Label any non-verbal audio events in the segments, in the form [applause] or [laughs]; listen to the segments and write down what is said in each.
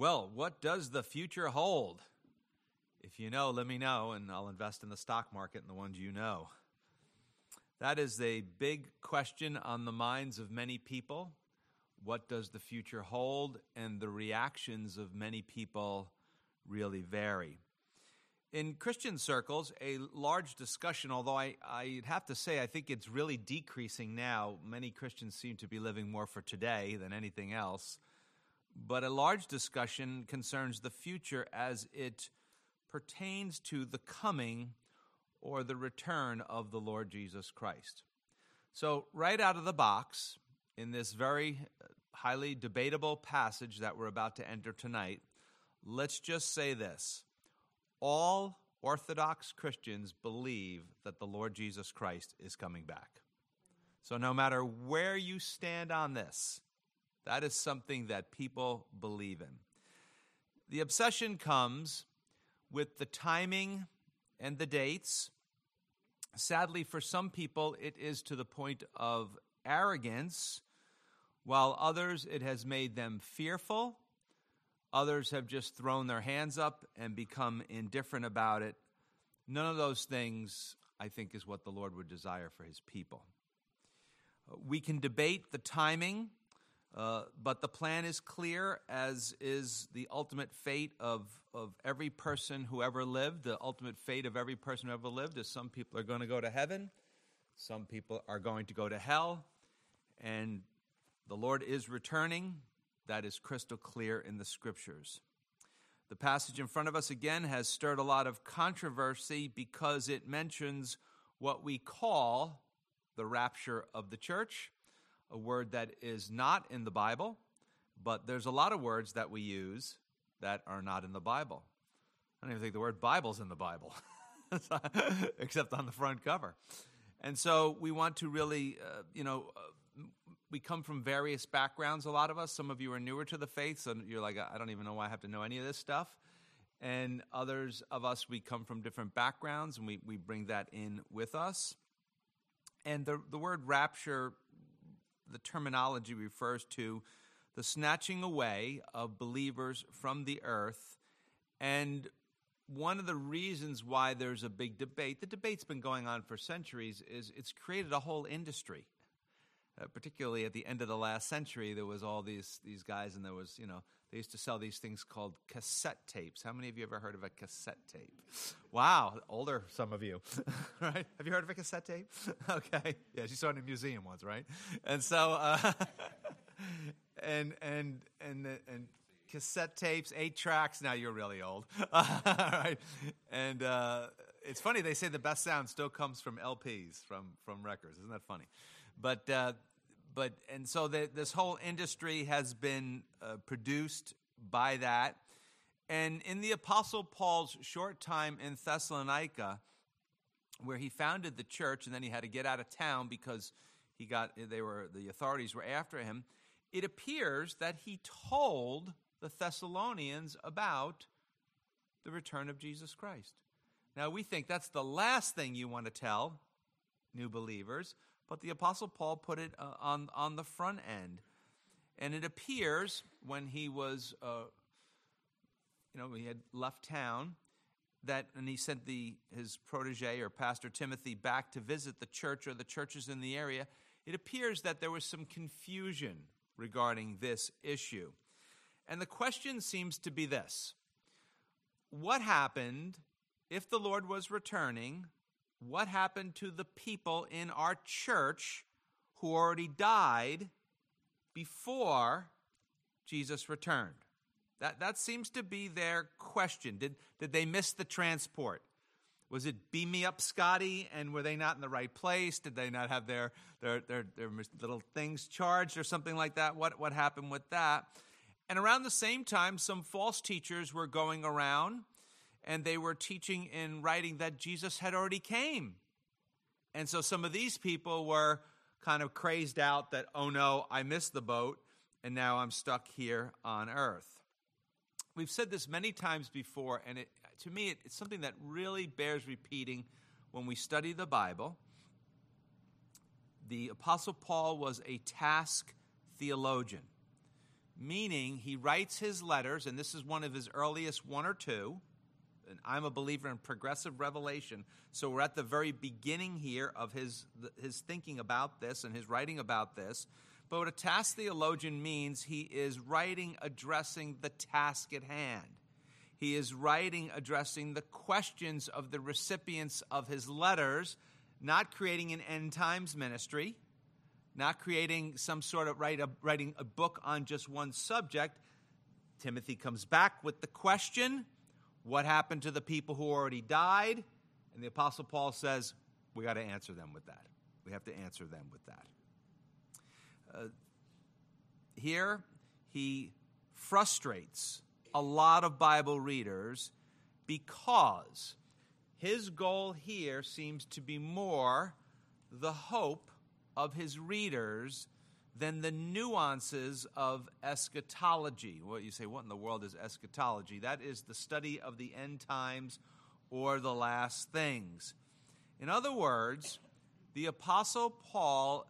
Well, what does the future hold? If you know, let me know, and I'll invest in the stock market and the ones you know. That is a big question on the minds of many people. What does the future hold? And the reactions of many people really vary. In Christian circles, a large discussion, although I, I'd have to say I think it's really decreasing now. Many Christians seem to be living more for today than anything else. But a large discussion concerns the future as it pertains to the coming or the return of the Lord Jesus Christ. So, right out of the box, in this very highly debatable passage that we're about to enter tonight, let's just say this all Orthodox Christians believe that the Lord Jesus Christ is coming back. So, no matter where you stand on this, that is something that people believe in. The obsession comes with the timing and the dates. Sadly, for some people, it is to the point of arrogance, while others, it has made them fearful Others have just thrown their hands up and become indifferent about it. None of those things, I think, is what the Lord would desire for his people. We can debate the timing, uh, but the plan is clear, as is the ultimate fate of, of every person who ever lived. The ultimate fate of every person who ever lived is some people are going to go to heaven, some people are going to go to hell, and the Lord is returning that is crystal clear in the scriptures. The passage in front of us again has stirred a lot of controversy because it mentions what we call the rapture of the church, a word that is not in the Bible, but there's a lot of words that we use that are not in the Bible. I don't even think the word Bible's in the Bible, [laughs] except on the front cover. And so we want to really, uh, you know, uh, we come from various backgrounds, a lot of us. Some of you are newer to the faith, so you're like, I don't even know why I have to know any of this stuff. And others of us, we come from different backgrounds, and we, we bring that in with us. And the, the word rapture, the terminology refers to the snatching away of believers from the earth. And one of the reasons why there's a big debate, the debate's been going on for centuries, is it's created a whole industry uh, particularly at the end of the last century, there was all these these guys, and there was you know they used to sell these things called cassette tapes. How many of you ever heard of a cassette tape? Wow, older some of you, [laughs] right? Have you heard of a cassette tape? [laughs] okay, yeah, you saw it in a museum once, right? And so, uh, [laughs] and and and and cassette tapes, eight tracks. Now you're really old, right? And uh, it's funny they say the best sound still comes from LPs, from from records. Isn't that funny? But uh, but and so the, this whole industry has been uh, produced by that. And in the Apostle Paul's short time in Thessalonica, where he founded the church, and then he had to get out of town because he got they were the authorities were after him. It appears that he told the Thessalonians about the return of Jesus Christ. Now we think that's the last thing you want to tell new believers, but the Apostle Paul put it uh, on, on the front end. And it appears when he was, uh, you know, he had left town, that, and he sent the, his protege or Pastor Timothy back to visit the church or the churches in the area. It appears that there was some confusion regarding this issue. And the question seems to be this What happened if the Lord was returning what happened to the people in our church who already died before Jesus returned? That, that seems to be their question. Did, did they miss the transport? Was it beam me up, Scotty? And were they not in the right place? Did they not have their, their, their, their little things charged or something like that? What, what happened with that? And around the same time, some false teachers were going around and they were teaching in writing that Jesus had already came. And so some of these people were kind of crazed out that, oh no, I missed the boat, and now I'm stuck here on earth. We've said this many times before, and it, to me, it's something that really bears repeating when we study the Bible. The Apostle Paul was a task theologian, meaning he writes his letters, and this is one of his earliest one or two. And I'm a believer in progressive revelation, so we're at the very beginning here of his his thinking about this and his writing about this. But what a task theologian means, he is writing addressing the task at hand. He is writing addressing the questions of the recipients of his letters, not creating an end times ministry not creating some sort of write a, writing a book on just one subject. Timothy comes back with the question what happened to the people who already died? And the Apostle Paul says, we got to answer them with that. We have to answer them with that. Uh, here, he frustrates a lot of Bible readers because his goal here seems to be more the hope of his readers than the nuances of eschatology. What you say, what in the world is eschatology? That is the study of the end times or the last things. In other words, the Apostle Paul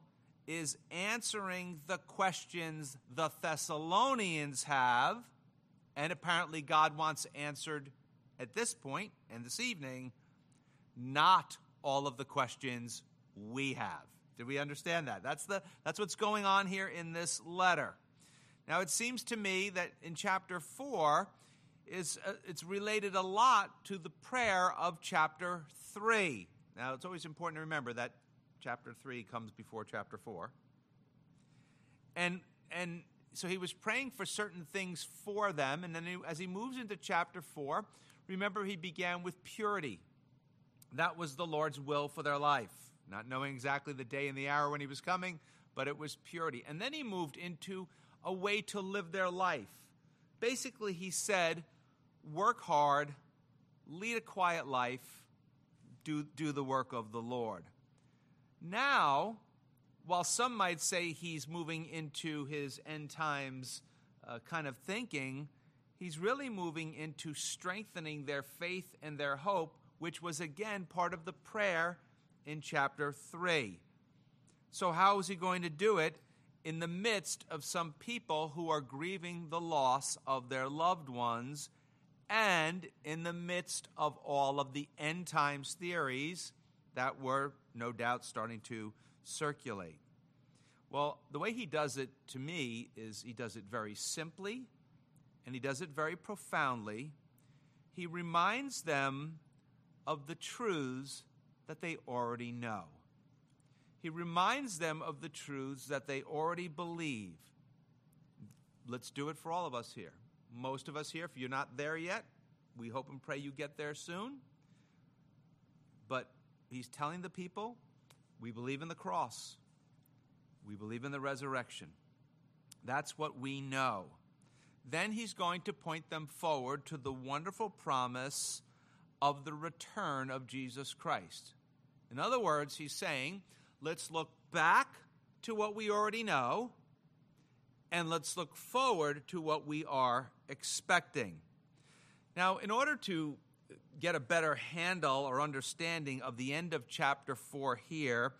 is answering the questions the Thessalonians have, and apparently God wants answered at this point and this evening, not all of the questions we have. Did we understand that? That's, the, that's what's going on here in this letter. Now, it seems to me that in chapter 4, is, uh, it's related a lot to the prayer of chapter 3. Now, it's always important to remember that chapter 3 comes before chapter 4. And, and so he was praying for certain things for them. And then he, as he moves into chapter 4, remember he began with purity. That was the Lord's will for their life not knowing exactly the day and the hour when he was coming, but it was purity. And then he moved into a way to live their life. Basically, he said, work hard, lead a quiet life, do, do the work of the Lord. Now, while some might say he's moving into his end times uh, kind of thinking, he's really moving into strengthening their faith and their hope, which was again part of the prayer in chapter 3. So, how is he going to do it? In the midst of some people who are grieving the loss of their loved ones, and in the midst of all of the end times theories that were no doubt starting to circulate. Well, the way he does it to me is he does it very simply and he does it very profoundly. He reminds them of the truths that they already know. He reminds them of the truths that they already believe. Let's do it for all of us here. Most of us here, if you're not there yet, we hope and pray you get there soon. But he's telling the people we believe in the cross, we believe in the resurrection. That's what we know. Then he's going to point them forward to the wonderful promise of the return of Jesus Christ. In other words, he's saying, let's look back to what we already know and let's look forward to what we are expecting. Now, in order to get a better handle or understanding of the end of chapter 4 here,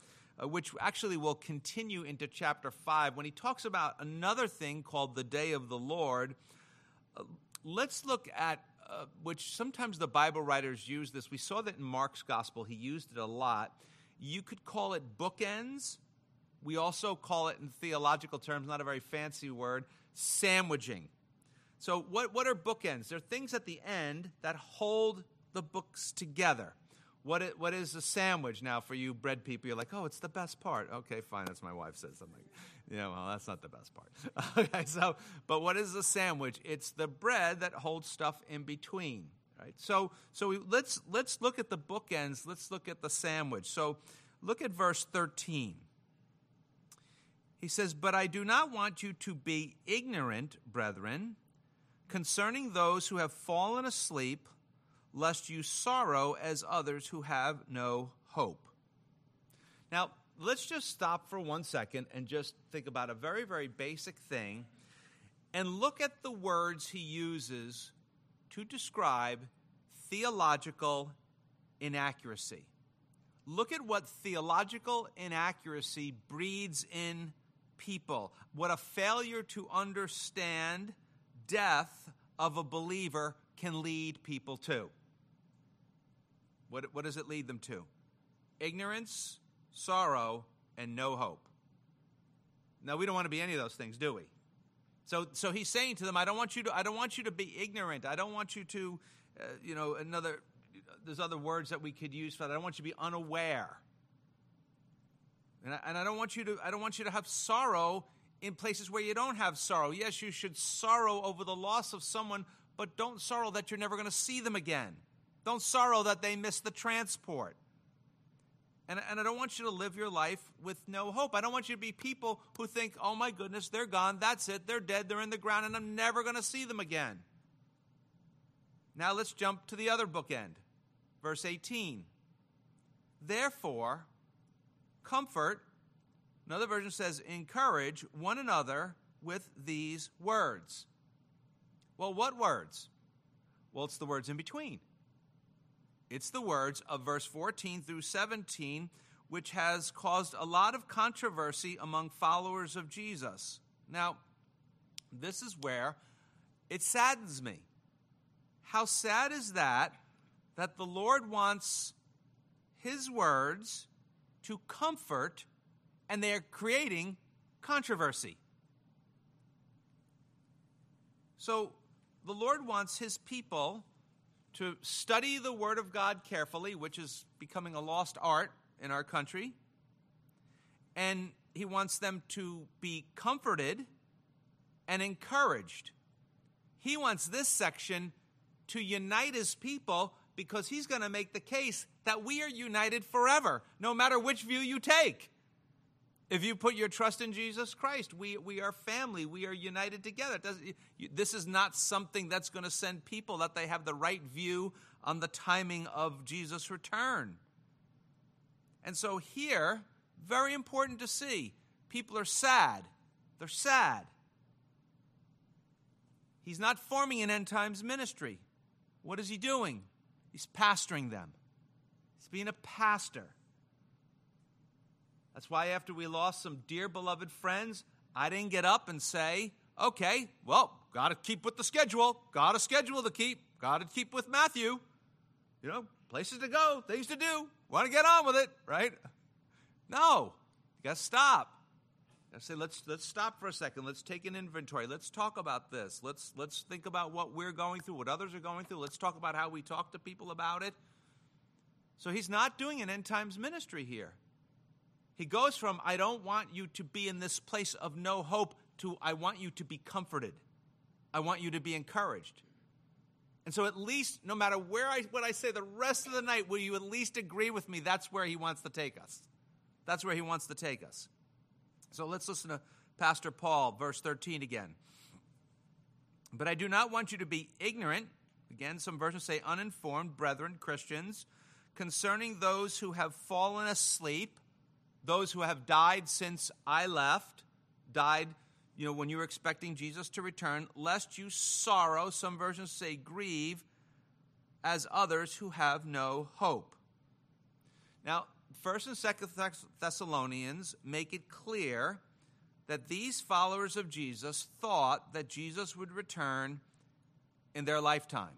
uh, which actually will continue into chapter 5, when he talks about another thing called the day of the Lord, uh, let's look at uh, which sometimes the Bible writers use this. We saw that in Mark's gospel, he used it a lot. You could call it bookends. We also call it, in theological terms, not a very fancy word, sandwiching. So, what, what are bookends? They're things at the end that hold the books together. What is, what is a sandwich now for you bread people? You're like, oh, it's the best part. Okay, fine. That's my wife says something. Yeah, well, that's not the best part. [laughs] okay, so, but what is a sandwich? It's the bread that holds stuff in between. Right. So, so we, let's let's look at the bookends. Let's look at the sandwich. So, look at verse 13. He says, But I do not want you to be ignorant, brethren, concerning those who have fallen asleep lest you sorrow as others who have no hope. Now, let's just stop for one second and just think about a very, very basic thing and look at the words he uses to describe theological inaccuracy. Look at what theological inaccuracy breeds in people. What a failure to understand death of a believer can lead people to. What, what does it lead them to? Ignorance, sorrow, and no hope. Now we don't want to be any of those things, do we? So, so he's saying to them, I don't want you to, I don't want you to be ignorant. I don't want you to, uh, you know, another, there's other words that we could use for that. I don't want you to be unaware. And I, and I don't want you to, I don't want you to have sorrow in places where you don't have sorrow. Yes, you should sorrow over the loss of someone, but don't sorrow that you're never going to see them again. Don't sorrow that they missed the transport. And, and I don't want you to live your life with no hope. I don't want you to be people who think, oh my goodness, they're gone. That's it. They're dead. They're in the ground, and I'm never going to see them again. Now let's jump to the other bookend. Verse 18. Therefore, comfort, another version says, encourage one another with these words. Well, what words? Well, it's the words in between. It's the words of verse 14 through 17, which has caused a lot of controversy among followers of Jesus. Now, this is where it saddens me. How sad is that that the Lord wants his words to comfort and they are creating controversy. So the Lord wants his people to study the Word of God carefully, which is becoming a lost art in our country. And he wants them to be comforted and encouraged. He wants this section to unite his people because he's going to make the case that we are united forever, no matter which view you take. If you put your trust in Jesus Christ, we, we are family. We are united together. this is not something that's going to send people that they have the right view on the timing of Jesus' return. And so, here, very important to see people are sad. They're sad. He's not forming an end times ministry. What is he doing? He's pastoring them, he's being a pastor. That's why after we lost some dear beloved friends, I didn't get up and say, okay, well, got to keep with the schedule, got a schedule to keep, got to keep with Matthew. You know, places to go, things to do, want to get on with it, right? No, you got to stop. I say, let's let's stop for a second. Let's take an inventory. Let's talk about this. Let's let's think about what we're going through, what others are going through. Let's talk about how we talk to people about it. So he's not doing an end times ministry here. He goes from, I don't want you to be in this place of no hope, to, I want you to be comforted. I want you to be encouraged. And so, at least, no matter where I, what I say the rest of the night, will you at least agree with me that's where he wants to take us? That's where he wants to take us. So, let's listen to Pastor Paul, verse 13 again. But I do not want you to be ignorant, again, some versions say uninformed, brethren, Christians, concerning those who have fallen asleep those who have died since I left, died, you know, when you were expecting Jesus to return, lest you sorrow, some versions say grieve, as others who have no hope. Now, 1st and 2nd Thessalonians make it clear that these followers of Jesus thought that Jesus would return in their lifetime.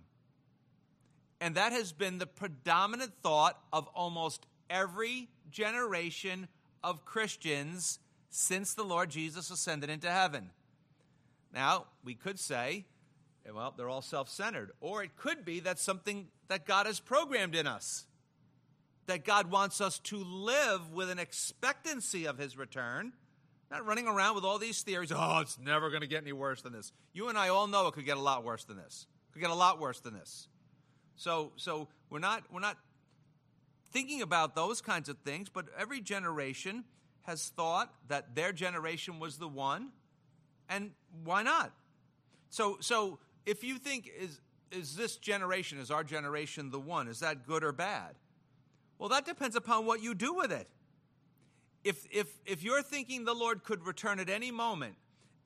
And that has been the predominant thought of almost every generation of Christians since the Lord Jesus ascended into heaven. Now, we could say, well, they're all self centered. Or it could be that something that God has programmed in us. That God wants us to live with an expectancy of his return, not running around with all these theories. Oh, it's never going to get any worse than this. You and I all know it could get a lot worse than this. Could get a lot worse than this. So, so we're not we're not thinking about those kinds of things, but every generation has thought that their generation was the one, and why not? So, so if you think is is this generation, is our generation the one? Is that good or bad? Well, that depends upon what you do with it. If if if you're thinking the Lord could return at any moment,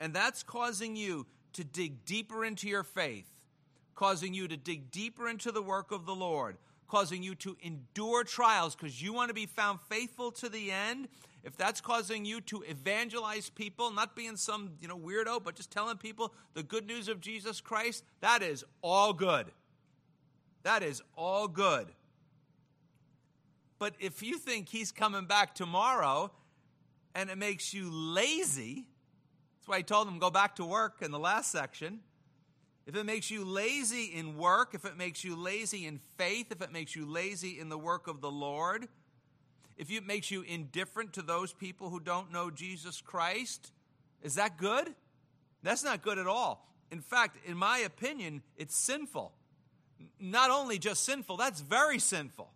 and that's causing you to dig deeper into your faith, causing you to dig deeper into the work of the Lord, causing you to endure trials because you want to be found faithful to the end, if that's causing you to evangelize people, not being some, you know, weirdo, but just telling people the good news of Jesus Christ, that is all good. That is all good. But if you think he's coming back tomorrow and it makes you lazy, that's why I told them go back to work in the last section. If it makes you lazy in work, if it makes you lazy in faith, if it makes you lazy in the work of the Lord, if it makes you indifferent to those people who don't know Jesus Christ, is that good? That's not good at all. In fact, in my opinion, it's sinful. Not only just sinful, that's very sinful.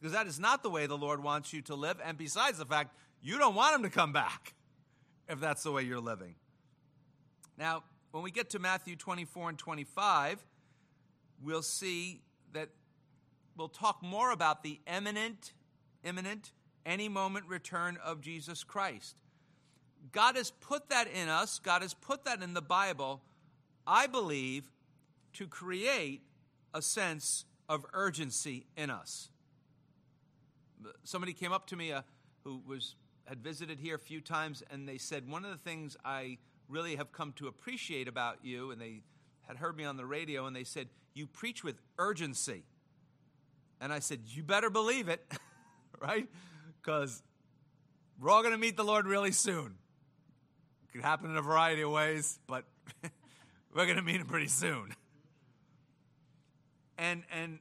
Because that is not the way the Lord wants you to live. And besides the fact, you don't want him to come back if that's the way you're living. Now, when we get to Matthew 24 and 25, we'll see that we'll talk more about the imminent imminent, any moment return of Jesus Christ. God has put that in us, God has put that in the Bible, I believe, to create a sense of urgency in us. Somebody came up to me uh, who was had visited here a few times, and they said one of the things I really have come to appreciate about you, and they had heard me on the radio, and they said you preach with urgency. And I said, You better believe it. [laughs] right? Because we're all going to meet the Lord really soon. It could happen in a variety of ways, but [laughs] we're going to meet him pretty soon. And and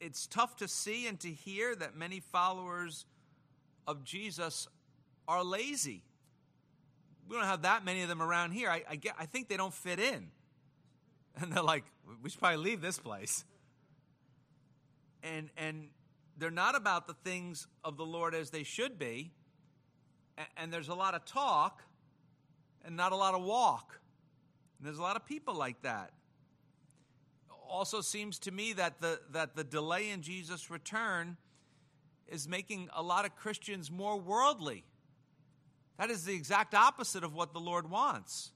it's tough to see and to hear that many followers of Jesus are lazy. We don't have that many of them around here. I, I, get, I think they don't fit in. [laughs] And they're like, we should probably leave this place. And and they're not about the things of the Lord as they should be. And there's a lot of talk and not a lot of walk. And there's a lot of people like that. Also seems to me that the that the delay in Jesus' return is making a lot of Christians more worldly. That is the exact opposite of what the Lord wants.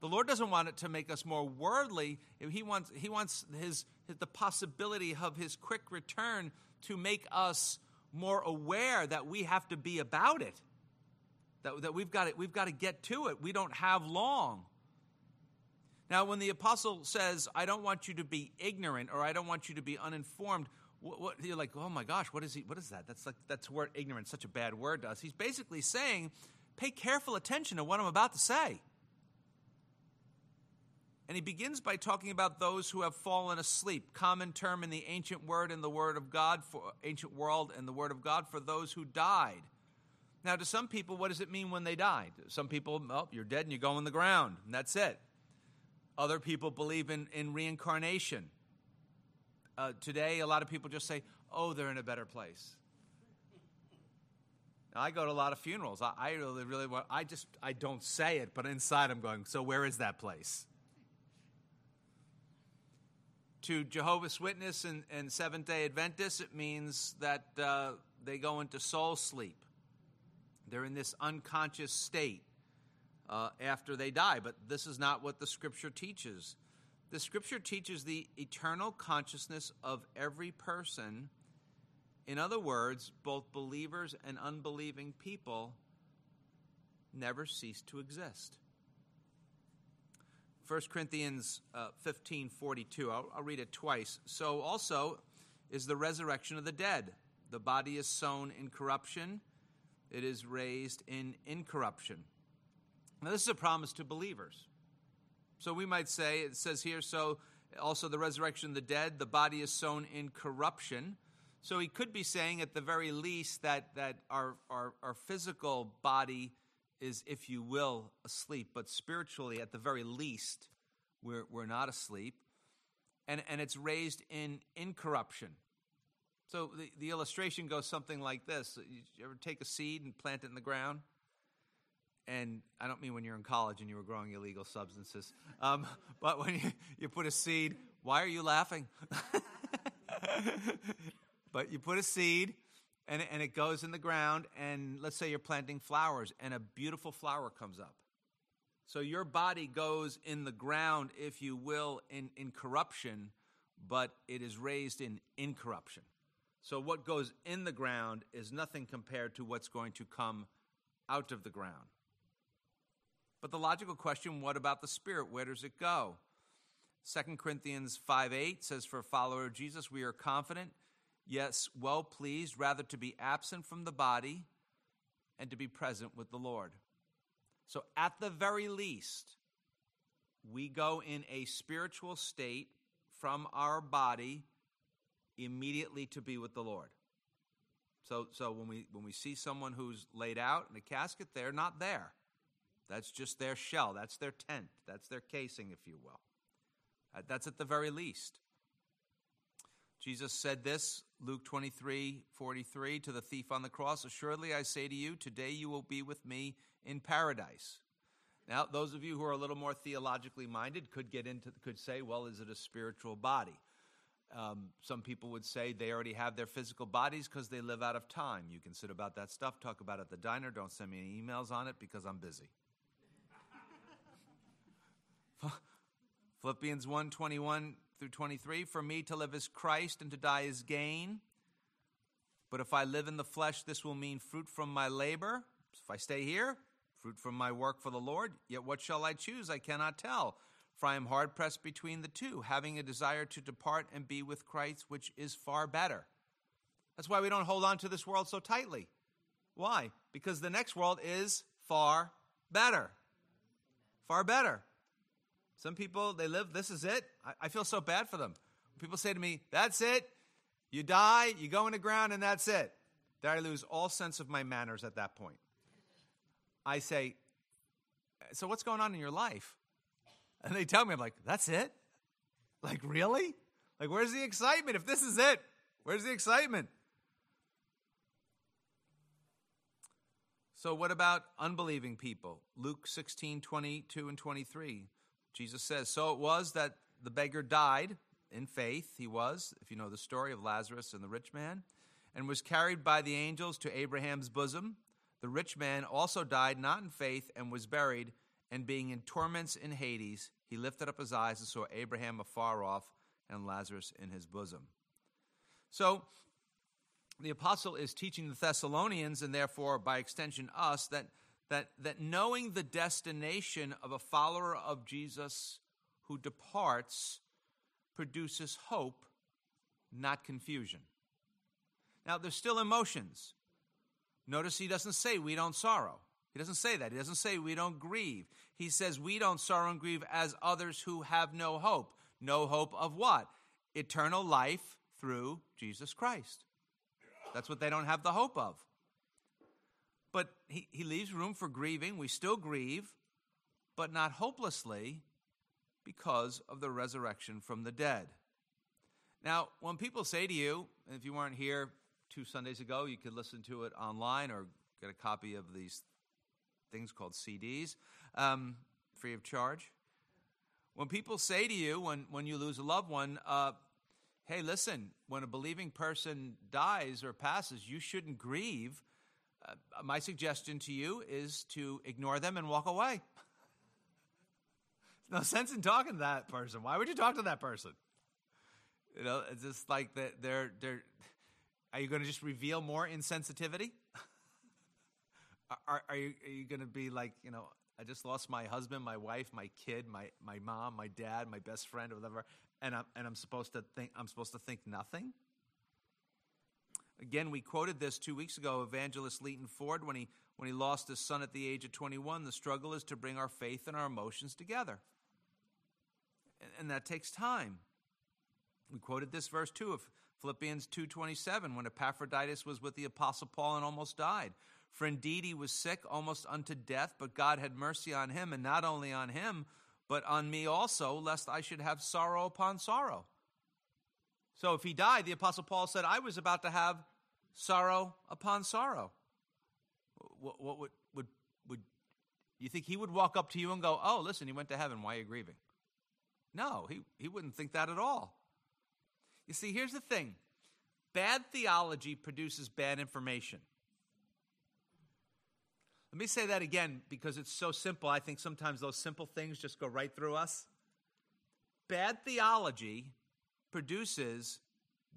The Lord doesn't want it to make us more worldly. He wants, he wants his, the possibility of his quick return to make us more aware that we have to be about it. That, that we've, got to, we've got to get to it. We don't have long. Now, when the apostle says, I don't want you to be ignorant or I don't want you to be uninformed, what, what, you're like, oh my gosh, what is, he, what is that? That's like that's word ignorant, such a bad word to us. He's basically saying, pay careful attention to what I'm about to say. And he begins by talking about those who have fallen asleep, common term in the ancient word and the word of God for ancient world and the word of God for those who died. Now, to some people, what does it mean when they died? Some people, oh, you're dead and you go in the ground, and that's it. Other people believe in, in reincarnation. Uh, today, a lot of people just say, oh, they're in a better place. I go to a lot of funerals. I, I really, really want, I just, I don't say it, but inside I'm going, so where is that place? to Jehovah's Witness and, and Seventh day Adventists, it means that uh, they go into soul sleep. They're in this unconscious state uh, after they die, but this is not what the scripture teaches. The scripture teaches the eternal consciousness of every person. In other words, both believers and unbelieving people never cease to exist. 1 Corinthians uh, 15 42. I'll, I'll read it twice. So also is the resurrection of the dead. The body is sown in corruption, it is raised in incorruption. Now, this is a promise to believers. So we might say, it says here, so also the resurrection of the dead, the body is sown in corruption. So he could be saying at the very least that, that our, our, our physical body is, if you will, asleep, but spiritually, at the very least, we're, we're not asleep. And, and it's raised in incorruption. So the, the illustration goes something like this You ever take a seed and plant it in the ground? And I don't mean when you're in college and you were growing illegal substances, um, [laughs] but when you, you put a seed, why are you laughing? [laughs] but you put a seed and, and it goes in the ground, and let's say you're planting flowers, and a beautiful flower comes up. So your body goes in the ground, if you will, in, in corruption, but it is raised in incorruption. So what goes in the ground is nothing compared to what's going to come out of the ground. But the logical question what about the spirit? Where does it go? 2 Corinthians 5 8 says, For a follower of Jesus, we are confident, yes, well pleased, rather to be absent from the body and to be present with the Lord. So, at the very least, we go in a spiritual state from our body immediately to be with the Lord. So, so when we when we see someone who's laid out in a casket, they're not there. That's just their shell. That's their tent. That's their casing, if you will. That's at the very least. Jesus said this, Luke 23 43, to the thief on the cross Assuredly, I say to you, today you will be with me in paradise. Now, those of you who are a little more theologically minded could get into, could say, well, is it a spiritual body? Um, some people would say they already have their physical bodies because they live out of time. You can sit about that stuff, talk about it at the diner. Don't send me any emails on it because I'm busy. [laughs] Philippians 1 21 through 23 For me to live is Christ and to die is gain. But if I live in the flesh, this will mean fruit from my labor. If I stay here, fruit from my work for the Lord. Yet what shall I choose? I cannot tell. For I am hard pressed between the two, having a desire to depart and be with Christ, which is far better. That's why we don't hold on to this world so tightly. Why? Because the next world is far better. Far better. Some people, they live, this is it. I, I feel so bad for them. People say to me, that's it. You die, you go in the ground, and that's it. Then I lose all sense of my manners at that point. I say, So what's going on in your life? And they tell me, I'm like, That's it? Like, really? Like, where's the excitement? If this is it, where's the excitement? So, what about unbelieving people? Luke 16, 22 and 23. Jesus says, So it was that the beggar died in faith, he was, if you know the story of Lazarus and the rich man, and was carried by the angels to Abraham's bosom. The rich man also died not in faith and was buried, and being in torments in Hades, he lifted up his eyes and saw Abraham afar off and Lazarus in his bosom. So, the apostle is teaching the Thessalonians, and therefore by extension us, that that, that knowing the destination of a follower of Jesus who departs produces hope, not confusion. Now, there's still emotions. Notice he doesn't say we don't sorrow. He doesn't say that. He doesn't say we don't grieve. He says we don't sorrow and grieve as others who have no hope. No hope of what? Eternal life through Jesus Christ. That's what they don't have the hope of. But he, he leaves room for grieving. We still grieve, but not hopelessly because of the resurrection from the dead. Now, when people say to you, if you weren't here two Sundays ago, you could listen to it online or get a copy of these things called CDs um, free of charge. When people say to you, when, when you lose a loved one, uh, hey, listen, when a believing person dies or passes, you shouldn't grieve uh, my suggestion to you is to ignore them and walk away. [laughs] No sense in talking to that person. Why would you talk to that person? You know, it's just like that. They're they're. Are you going to just reveal more insensitivity? [laughs] are, are you are you going to be like you know? I just lost my husband, my wife, my kid, my my mom, my dad, my best friend, or whatever, and I'm and I'm supposed to think I'm supposed to think nothing. Again, we quoted this two weeks ago, evangelist Leighton Ford, when he, when he lost his son at the age of 21. The struggle is to bring our faith and our emotions together. And, and that takes time. We quoted this verse too of Philippians 2.27, when Epaphroditus was with the Apostle Paul and almost died. For indeed he was sick almost unto death, but God had mercy on him, and not only on him, but on me also, lest I should have sorrow upon sorrow. So if he died, the Apostle Paul said, I was about to have sorrow upon sorrow. What, what would, would, would you think he would walk up to you and go, Oh, listen, he went to heaven. Why are you grieving? No, he, he wouldn't think that at all. You see, here's the thing bad theology produces bad information. Let me say that again because it's so simple. I think sometimes those simple things just go right through us. Bad theology produces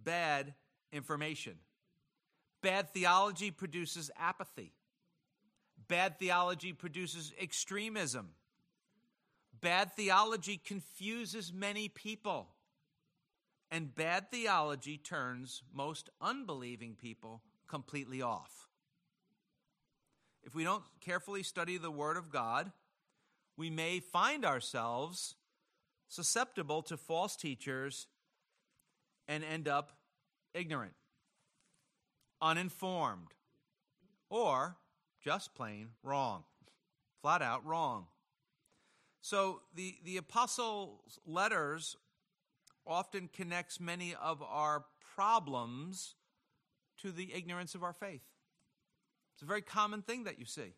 bad information. Bad theology produces apathy. Bad theology produces extremism. Bad theology confuses many people. And bad theology turns most unbelieving people completely off. If we don't carefully study the Word of God, we may find ourselves susceptible to false teachers and end up ignorant, uninformed, or just plain wrong, flat out wrong. So the, the apostles' letters often connects many of our problems to the ignorance of our faith. It's a very common thing that you see.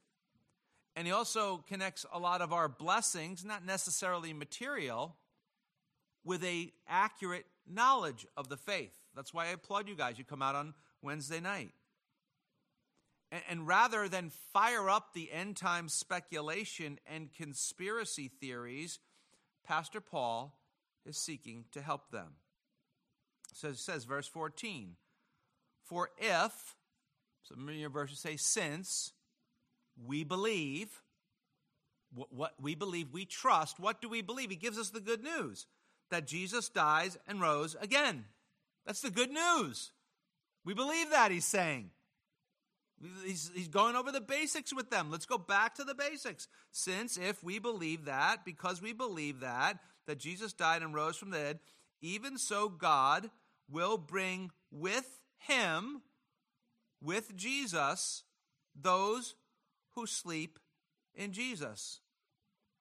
And he also connects a lot of our blessings, not necessarily material, with a accurate knowledge of the faith. That's why I applaud you guys. You come out on Wednesday night. And, and rather than fire up the end time speculation and conspiracy theories, Pastor Paul is seeking to help them. So it says, verse 14, For if, some of your verses say, since we believe, what, what we believe, we trust, what do we believe? He gives us the good news that Jesus dies and rose again. That's the good news. We believe that, he's saying. He's, he's going over the basics with them. Let's go back to the basics. Since if we believe that, because we believe that, that Jesus died and rose from the dead, even so God will bring with him, with Jesus, those who sleep in Jesus.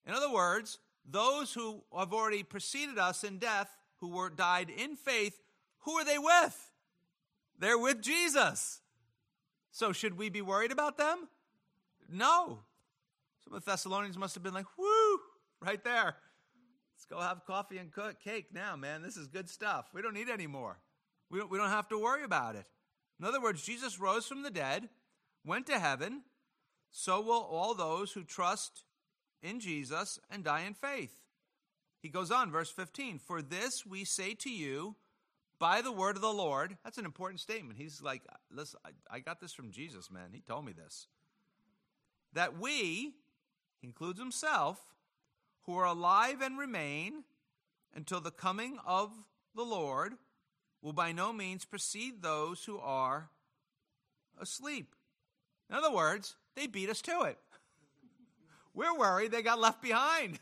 In other words, those who have already preceded us in death, who were died in faith, who are they with? They're with Jesus. So should we be worried about them? No. Some of the Thessalonians must have been like, whoo, right there. Let's go have coffee and cook cake now, man. This is good stuff. We don't need any more. We don't, we don't have to worry about it. In other words, Jesus rose from the dead, went to heaven. So will all those who trust in Jesus and die in faith. He goes on, verse 15 For this we say to you by the word of the Lord. That's an important statement. He's like, listen, I, I got this from Jesus, man. He told me this. That we, he includes himself, who are alive and remain until the coming of the Lord, will by no means precede those who are asleep. In other words, they beat us to it. We're worried they got left behind.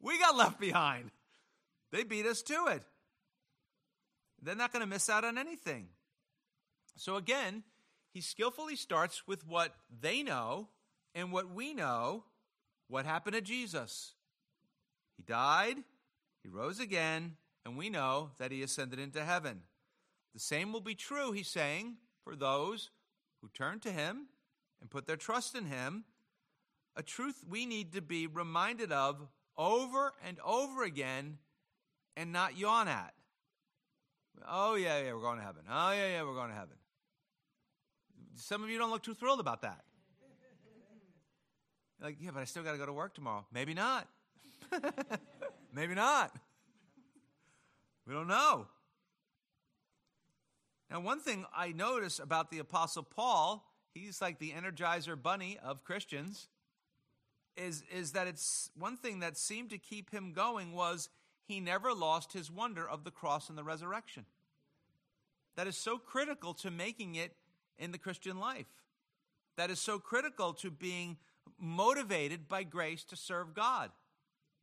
We got left behind. They beat us to it. They're not going to miss out on anything. So again, he skillfully starts with what they know and what we know what happened to Jesus. He died, he rose again, and we know that he ascended into heaven. The same will be true, he's saying, for those who turn to him and put their trust in him. A truth we need to be reminded of over and over again and not yawn at. Oh, yeah, yeah, we're going to heaven. Oh, yeah, yeah, we're going to heaven. Some of you don't look too thrilled about that. like, yeah, but I still got to go to work tomorrow. Maybe not. [laughs] Maybe not. We don't know. Now, one thing I notice about the Apostle Paul, he's like the energizer bunny of Christians, is, is that it's one thing that seemed to keep him going was he never lost his wonder of the cross and the resurrection. That is so critical to making it in the Christian life. That is so critical to being motivated by grace to serve God.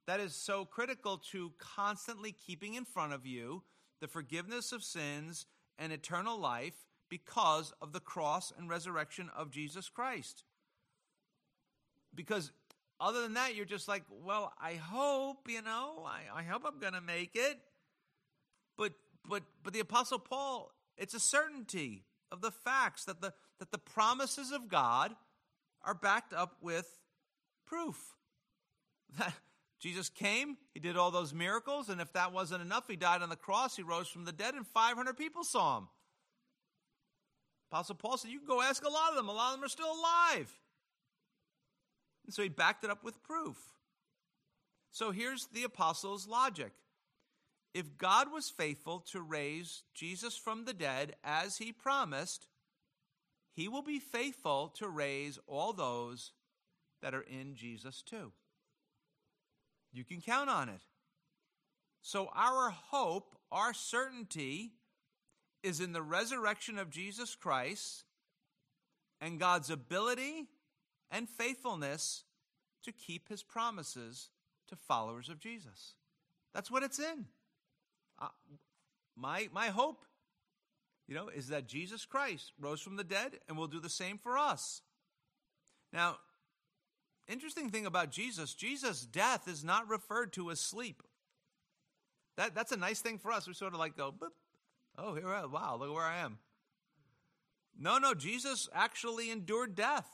That is so critical to constantly keeping in front of you the forgiveness of sins and eternal life because of the cross and resurrection of Jesus Christ. Because other than that, you're just like, well, I hope, you know, I, I hope I'm going to make it. But, but, but the Apostle Paul, it's a certainty of the facts that the, that the promises of God are backed up with proof. [laughs] That Jesus came, he did all those miracles, and if that wasn't enough, he died on the cross, he rose from the dead, and 500 people saw him. Apostle Paul said, You can go ask a lot of them. A lot of them are still alive. And so he backed it up with proof. So here's the apostles' logic if God was faithful to raise Jesus from the dead as he promised, he will be faithful to raise all those that are in Jesus too. You can count on it. So, our hope, our certainty, is in the resurrection of Jesus Christ and God's ability and faithfulness to keep his promises to followers of Jesus. That's what it's in. Uh, my, my hope, you know, is that Jesus Christ rose from the dead and will do the same for us. Now, interesting thing about Jesus, Jesus' death is not referred to as sleep. That, that's a nice thing for us. We sort of like go, Boop. oh, here I am. Wow, look where I am. No, no, Jesus actually endured death.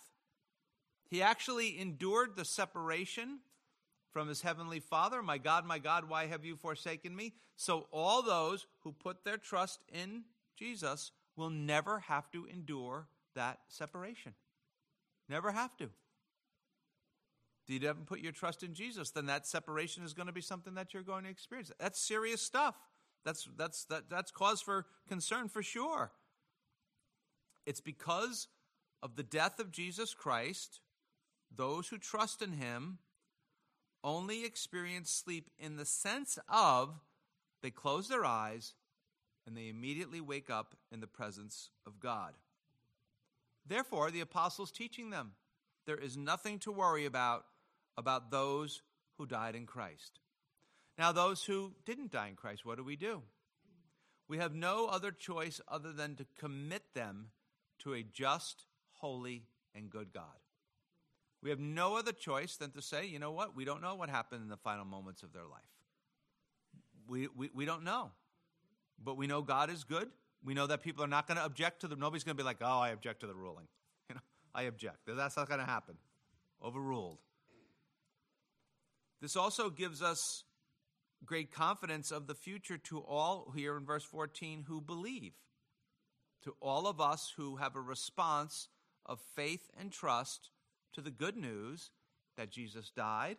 He actually endured the separation from his heavenly Father. My God, my God, why have you forsaken me? So all those who put their trust in Jesus will never have to endure that separation. Never have to. Do you ever put your trust in Jesus, then that separation is going to be something that you're going to experience. That's serious stuff. That's that's that, that's cause for concern for sure. It's because of the death of Jesus Christ, those who trust in him only experience sleep in the sense of they close their eyes and they immediately wake up in the presence of God. Therefore, the apostles teaching them there is nothing to worry about about those who died in Christ. Now, those who didn't die in Christ, what do we do? We have no other choice other than to commit them to a just, holy, and good God. We have no other choice than to say, you know what? We don't know what happened in the final moments of their life. We, we, we don't know. But we know God is good. We know that people are not going to object to the, nobody's going to be like, oh, I object to the ruling. [laughs] You know, I object. That's not going to happen. Overruled. This also gives us great confidence of the future to all here in verse 14 who believe. To all of us who have a response of faith and trust to the good news that Jesus died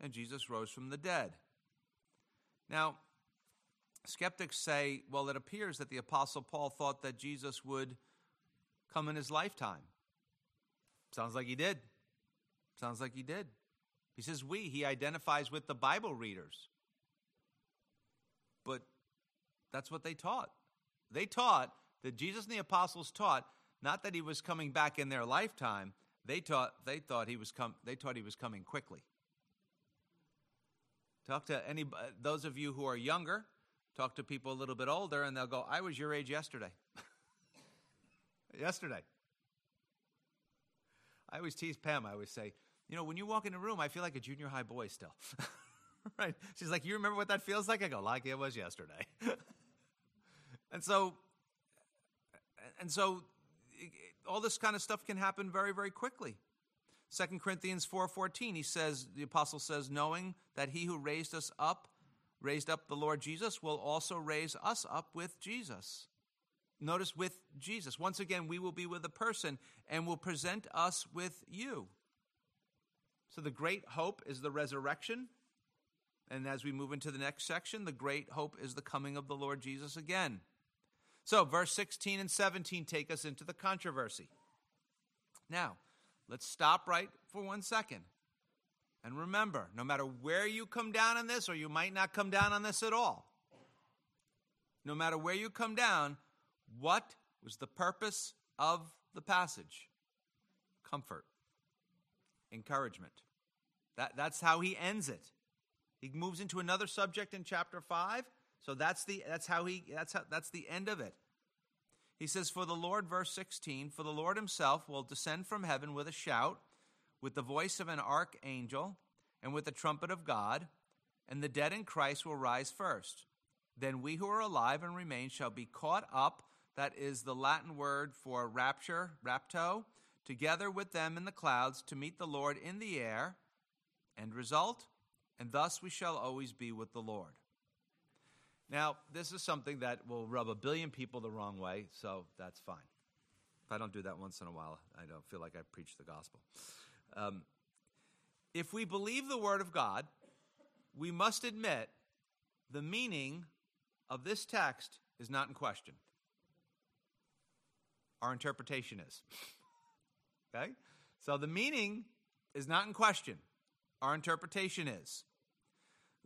and Jesus rose from the dead. Now, skeptics say, well, it appears that the Apostle Paul thought that Jesus would come in his lifetime. Sounds like he did. Sounds like he did. He says we, he identifies with the Bible readers. But that's what they taught. They taught that Jesus and the apostles taught not that he was coming back in their lifetime. They taught they thought he was com- they taught he was coming quickly. Talk to any uh, those of you who are younger, talk to people a little bit older and they'll go, "I was your age yesterday." [laughs] yesterday. I always tease Pam. I always say, you know, when you walk in a room, I feel like a junior high boy still. [laughs] right? She's like, you remember what that feels like? I go, like it was yesterday. [laughs] and so, and so, all this kind of stuff can happen very, very quickly. 2 Corinthians 4:14 he says the apostle says knowing that he who raised us up raised up the Lord Jesus will also raise us up with Jesus. Notice with Jesus. Once again we will be with a person and will present us with you. So the great hope is the resurrection. And as we move into the next section, the great hope is the coming of the Lord Jesus again. So, verse 16 and 17 take us into the controversy. Now, let's stop right for one second. And remember, no matter where you come down on this, or you might not come down on this at all, no matter where you come down, what was the purpose of the passage? Comfort encouragement. That, that's how he ends it. He moves into another subject in chapter 5. So that's the that's how he that's how that's the end of it. He says for the Lord verse 16 for the Lord himself will descend from heaven with a shout with the voice of an archangel and with the trumpet of God and the dead in Christ will rise first. Then we who are alive and remain shall be caught up that is the Latin word for rapture, rapto, together with them in the clouds to meet the Lord in the air. End result, and thus we shall always be with the Lord. Now, this is something that will rub a billion people the wrong way, so that's fine. If I don't do that once in a while, I don't feel like I preach the gospel. Um, if we believe the Word of God, we must admit the meaning of this text is not in question. Our interpretation is. [laughs] Okay? So the meaning is not in question. Our interpretation is.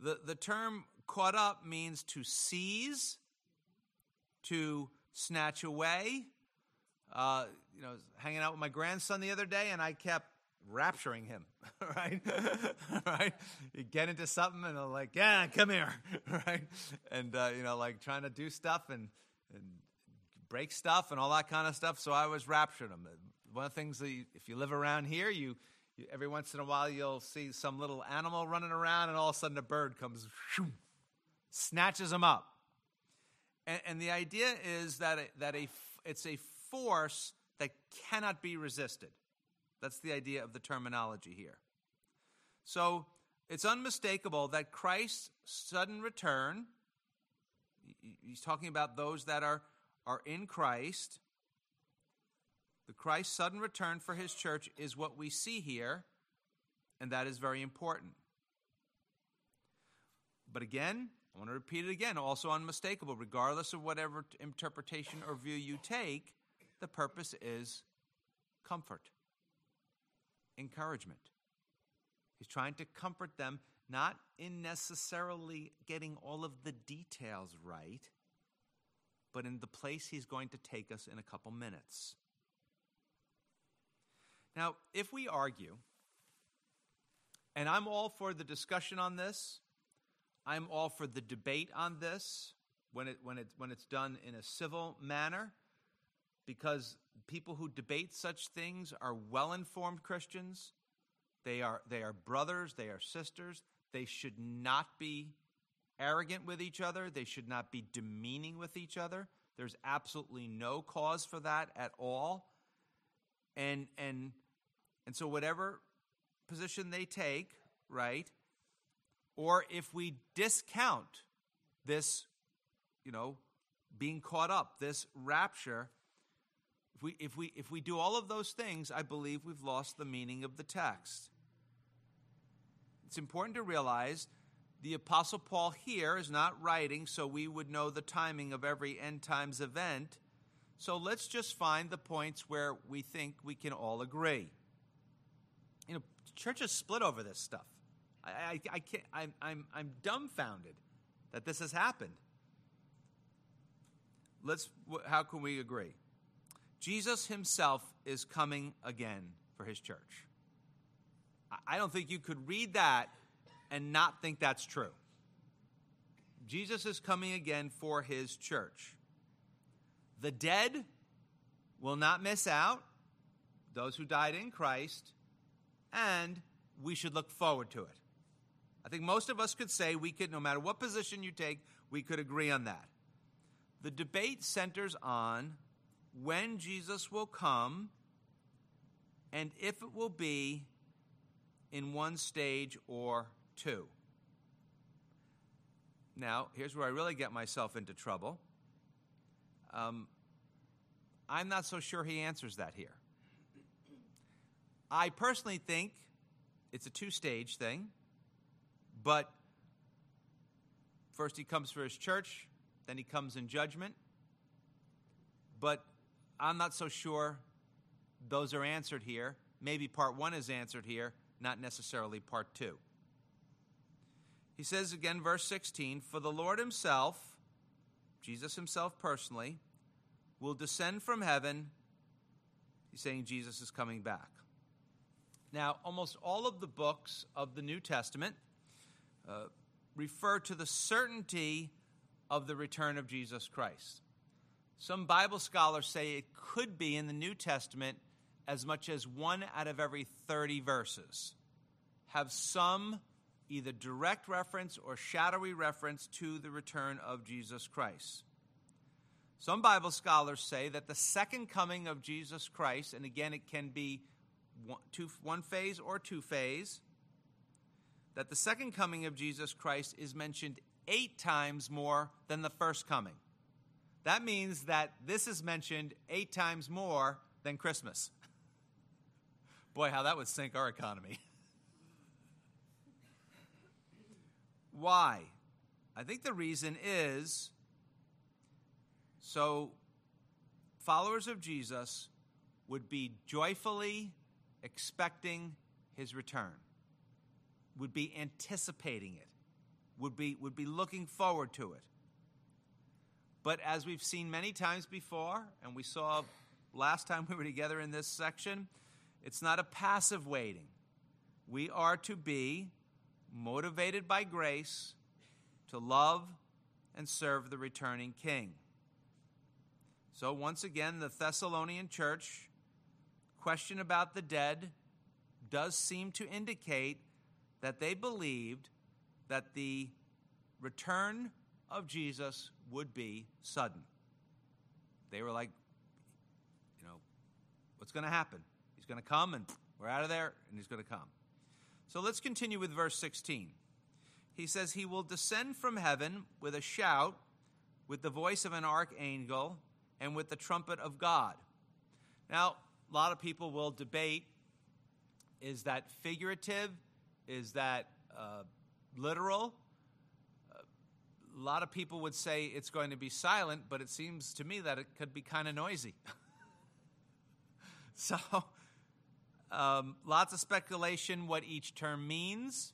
The, the term caught up means to seize, to snatch away. Uh, you know, hanging out with my grandson the other day, and I kept rapturing him, [laughs] right? [laughs] right? You get into something, and I'm like, yeah, come here, [laughs] right? And, uh, you know, like trying to do stuff and, and break stuff and all that kind of stuff. So I was rapturing him. One of the things that you, if you live around here, you, you, every once in a while you'll see some little animal running around, and all of a sudden a bird comes, snatches them up. And, and the idea is that, a, that a, it's a force that cannot be resisted. That's the idea of the terminology here. So it's unmistakable that Christ's sudden return, he's talking about those that are, are in Christ. The Christ's sudden return for his church is what we see here, and that is very important. But again, I want to repeat it again, also unmistakable. Regardless of whatever interpretation or view you take, the purpose is comfort, encouragement. He's trying to comfort them, not in necessarily getting all of the details right, but in the place he's going to take us in a couple minutes. Now, if we argue, and I'm all for the discussion on this, I'm all for the debate on this when, it, when, it, when it's done in a civil manner, because people who debate such things are well informed Christians. They are, they are brothers, they are sisters. They should not be arrogant with each other, they should not be demeaning with each other. There's absolutely no cause for that at all. And, and, and so, whatever position they take, right, or if we discount this, you know, being caught up, this rapture, if we, if, we, if we do all of those things, I believe we've lost the meaning of the text. It's important to realize the Apostle Paul here is not writing so we would know the timing of every end times event. So let's just find the points where we think we can all agree. You know, churches split over this stuff. I, I, can't, I'm, I'm, I'm dumbfounded that this has happened. Let's, how can we agree? Jesus himself is coming again for his church. I don't think you could read that and not think that's true. Jesus is coming again for his church. The dead will not miss out, those who died in Christ, and we should look forward to it. I think most of us could say we could, no matter what position you take, we could agree on that. The debate centers on when Jesus will come and if it will be in one stage or two. Now, here's where I really get myself into trouble. Um, I'm not so sure he answers that here. I personally think it's a two stage thing. But first he comes for his church, then he comes in judgment. But I'm not so sure those are answered here. Maybe part one is answered here, not necessarily part two. He says again, verse 16 For the Lord himself, Jesus himself personally, will descend from heaven. He's saying Jesus is coming back. Now, almost all of the books of the New Testament uh, refer to the certainty of the return of Jesus Christ. Some Bible scholars say it could be in the New Testament as much as one out of every 30 verses have some either direct reference or shadowy reference to the return of Jesus Christ. Some Bible scholars say that the second coming of Jesus Christ, and again, it can be one, two, one phase or two phase, that the second coming of Jesus Christ is mentioned eight times more than the first coming. That means that this is mentioned eight times more than Christmas. [laughs] Boy, how that would sink our economy. [laughs] Why? I think the reason is So, followers of Jesus would be joyfully expecting his return, would be anticipating it, would be, would be looking forward to it. But as we've seen many times before, and we saw last time we were together in this section, it's not a passive waiting. We are to be motivated by grace to love and serve the returning king. So, once again, the Thessalonian church question about the dead does seem to indicate that they believed that the return of Jesus would be sudden. They were like, you know, what's going to happen? He's going to come and we're out of there and he's going to come. So let's continue with verse 16. He says, He will descend from heaven with a shout, with the voice of an archangel, and with the trumpet of God. Now, a lot of people will debate is that figurative? Is that uh, literal? A lot of people would say it's going to be silent, but it seems to me that it could be kind of noisy. [laughs] so, um, lots of speculation what each term means.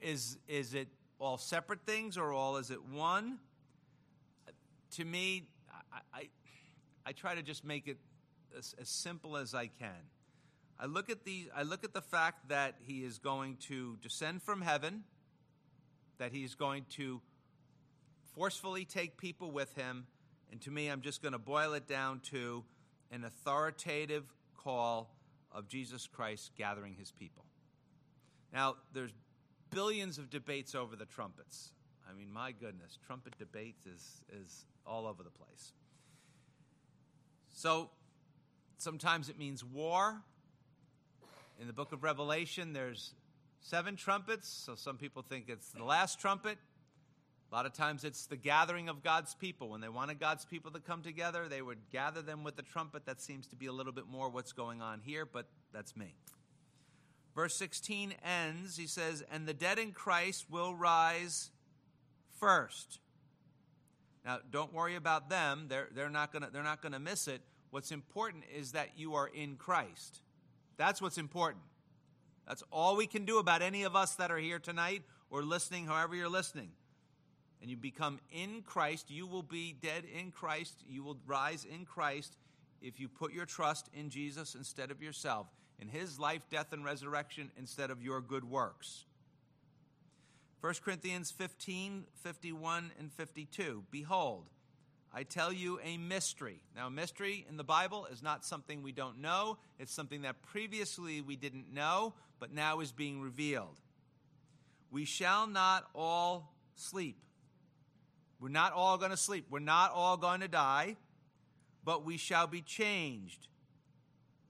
Is, is it all separate things or all is it one? To me, I, I, I try to just make it as, as simple as I can. I look at the I look at the fact that he is going to descend from heaven, that he's going to forcefully take people with him, and to me I'm just going to boil it down to an authoritative call of Jesus Christ gathering his people. Now, there's billions of debates over the trumpets. I mean, my goodness, trumpet debates is is all over the place. So Sometimes it means war. In the book of Revelation, there's seven trumpets, so some people think it's the last trumpet. A lot of times it's the gathering of God's people. When they wanted God's people to come together, they would gather them with the trumpet. That seems to be a little bit more what's going on here, but that's me. Verse 16 ends, he says, And the dead in Christ will rise first. Now, don't worry about them. They're, they're not going to miss it. What's important is that you are in Christ. That's what's important. That's all we can do about any of us that are here tonight or listening, however you're listening. And you become in Christ, you will be dead in Christ, you will rise in Christ if you put your trust in Jesus instead of yourself, in his life, death, and resurrection instead of your good works. 1 Corinthians 15, 51, and 52. Behold, I tell you a mystery. Now, mystery in the Bible is not something we don't know, it's something that previously we didn't know, but now is being revealed. We shall not all sleep. We're not all going to sleep. We're not all going to die, but we shall be changed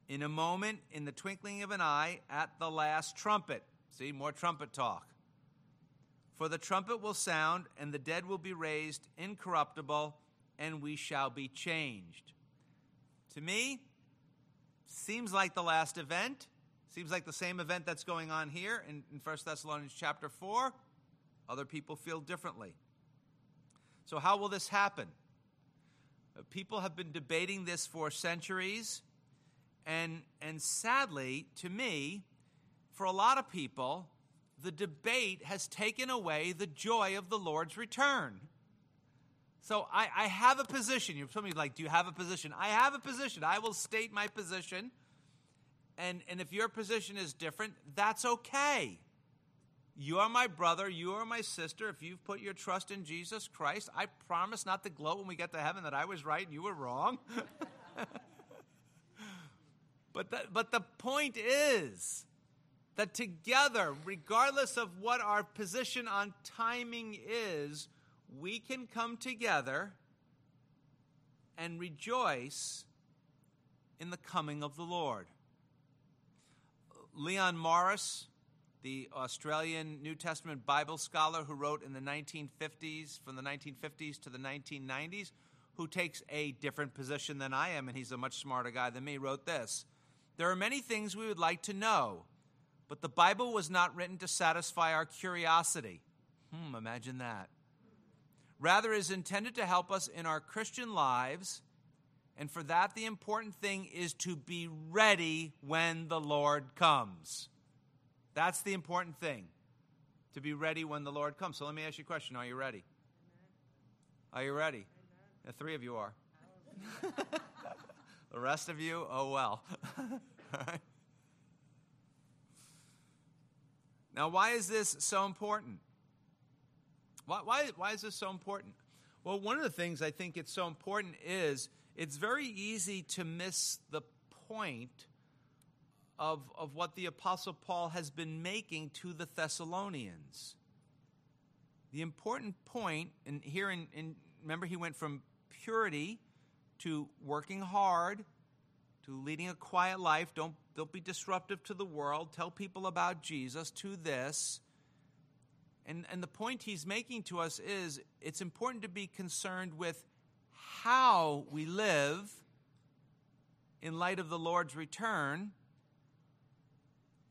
in a moment, in the twinkling of an eye, at the last trumpet. See, more trumpet talk. For the trumpet will sound, and the dead will be raised incorruptible and we shall be changed. To me, seems like the last event. Seems like the same event that's going on here in, in 1 Thessalonians chapter 4. Other people feel differently. So, how will this happen? Uh, people have been debating this for centuries. And, and sadly, to me, for a lot of people, the debate has taken away the joy of the Lord's return. So I, I have a position. You're telling me like, do you have a position? I have a position. I will state my position. And, and if your position is different, that's okay. You are my brother. You are my sister. If you've put your trust in Jesus Christ, I promise not to gloat when we get to heaven that I was right and you were wrong. [laughs] but, the, but the point is that together, regardless of what our position on timing is, we can come together and rejoice in the coming of the Lord. Leon Morris, the Australian New Testament Bible scholar who wrote in the 1950s, from the 1950s to the 1990s, who takes a different position than I am, and he's a much smarter guy than me, wrote this There are many things we would like to know, but the Bible was not written to satisfy our curiosity. Hmm, imagine that. Rather, is intended to help us in our Christian lives. And for that, the important thing is to be ready when the Lord comes. That's the important thing, to be ready when the Lord comes. So let me ask you a question Are you ready? Are you ready? The three of you are. [laughs] the rest of you, oh well. [laughs] Right. Now, why is this so important? Why, why, why is this so important? Well, one of the things I think it's so important is it's very easy to miss the point of, of what the Apostle Paul has been making to the Thessalonians. The important point, and here in, in remember, he went from purity to working hard to leading a quiet life. Don't, don't be disruptive to the world. Tell people about Jesus, to this. And, and the point he's making to us is it's important to be concerned with how we live in light of the Lord's return.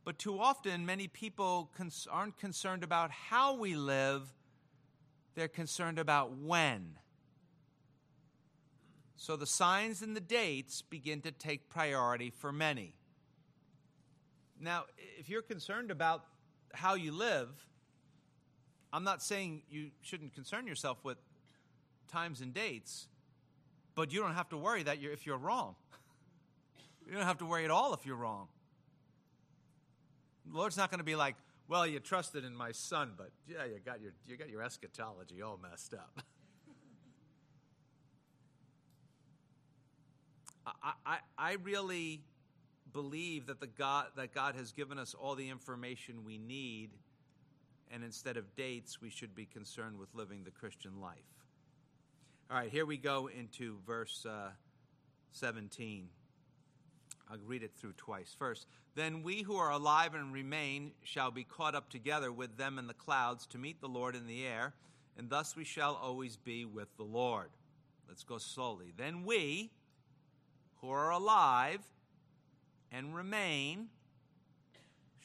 But too often, many people cons- aren't concerned about how we live, they're concerned about when. So the signs and the dates begin to take priority for many. Now, if you're concerned about how you live, I'm not saying you shouldn't concern yourself with times and dates, but you don't have to worry that you're, if you're wrong. You don't have to worry at all if you're wrong. The Lord's not going to be like, well, you trusted in my son, but yeah, you got your, you got your eschatology all messed up. [laughs] I, I, I really believe that the God that God has given us all the information we need, and instead of dates, we should be concerned with living the Christian life. All right, here we go into verse uh, 17. I'll read it through twice. First, then we who are alive and remain shall be caught up together with them in the clouds to meet the Lord in the air, and thus we shall always be with the Lord. Let's go slowly. Then we, who are alive and remain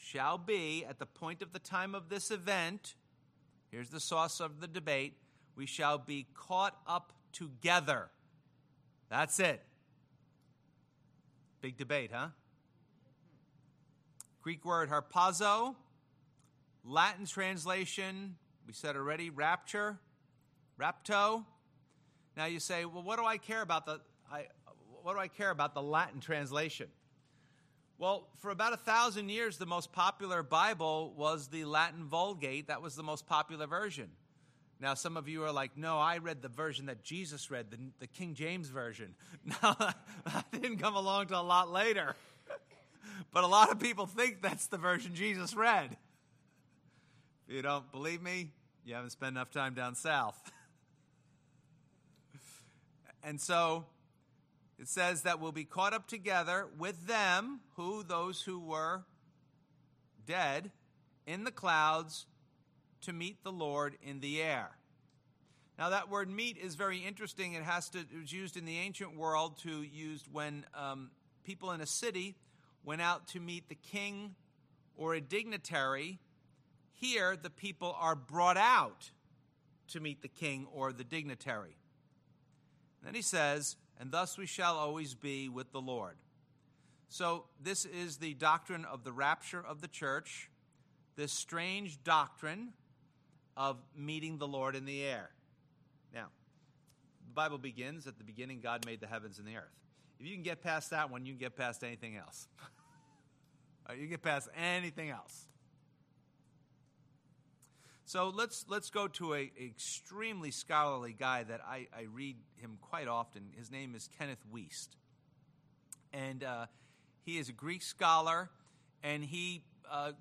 shall be at the point of the time of this event. Here's the source of the debate. We shall be caught up together. That's it. Big debate, huh? Greek word harpazo, Latin translation, we said already, rapture, rapto. Now you say, well, what do I care about the I, what do I care about the Latin translation? Well, for about a thousand years, the most popular Bible was the Latin Vulgate. That was the most popular version. Now, some of you are like, no, I read the version that Jesus read, the, the King James Version. [laughs] No, [laughs] that didn't come along till a lot later. [laughs] but a lot of people think that's the version Jesus read. If you don't believe me, you haven't spent enough time down south. and so it says that we'll be caught up together with them, who those who were dead, in the clouds to meet the Lord in the air. Now, that word meet is very interesting. It has to, it was used in the ancient world to used when um, people in a city went out to meet the king or a dignitary. Here, the people are brought out to meet the king or the dignitary. Then he says, and thus we shall always be with the Lord. So, this is the doctrine of the rapture of the church, this strange doctrine of meeting the Lord in the air. Now, the Bible begins at the beginning, God made the heavens and the earth. If you can get past that one, you can get past anything else. [laughs] you can get past anything else. So let's let's go to a extremely scholarly guy that I, I read him quite often. His name is Kenneth Wuest, and uh, he is a Greek scholar, and he uh,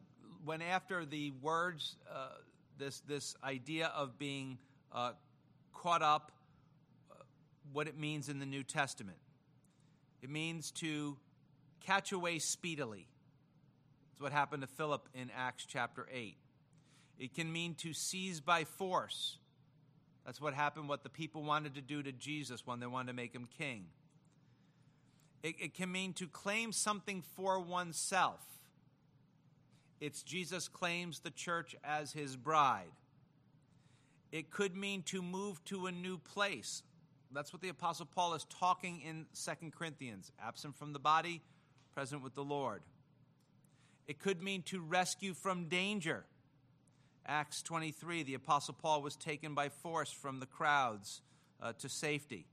went after the words uh, this this idea of being uh, caught up, uh, what it means in the New Testament. It means to catch away speedily. It's what happened to Philip in Acts chapter eight. It can mean to seize by force. That's what happened, what the people wanted to do to Jesus when they wanted to make him king. It, it can mean to claim something for oneself. It's Jesus claims the church as his bride. It could mean to move to a new place. That's what the Apostle Paul is talking in 2 Corinthians absent from the body, present with the Lord. It could mean to rescue from danger. Acts 23, the Apostle Paul was taken by force from the crowds uh, to safety.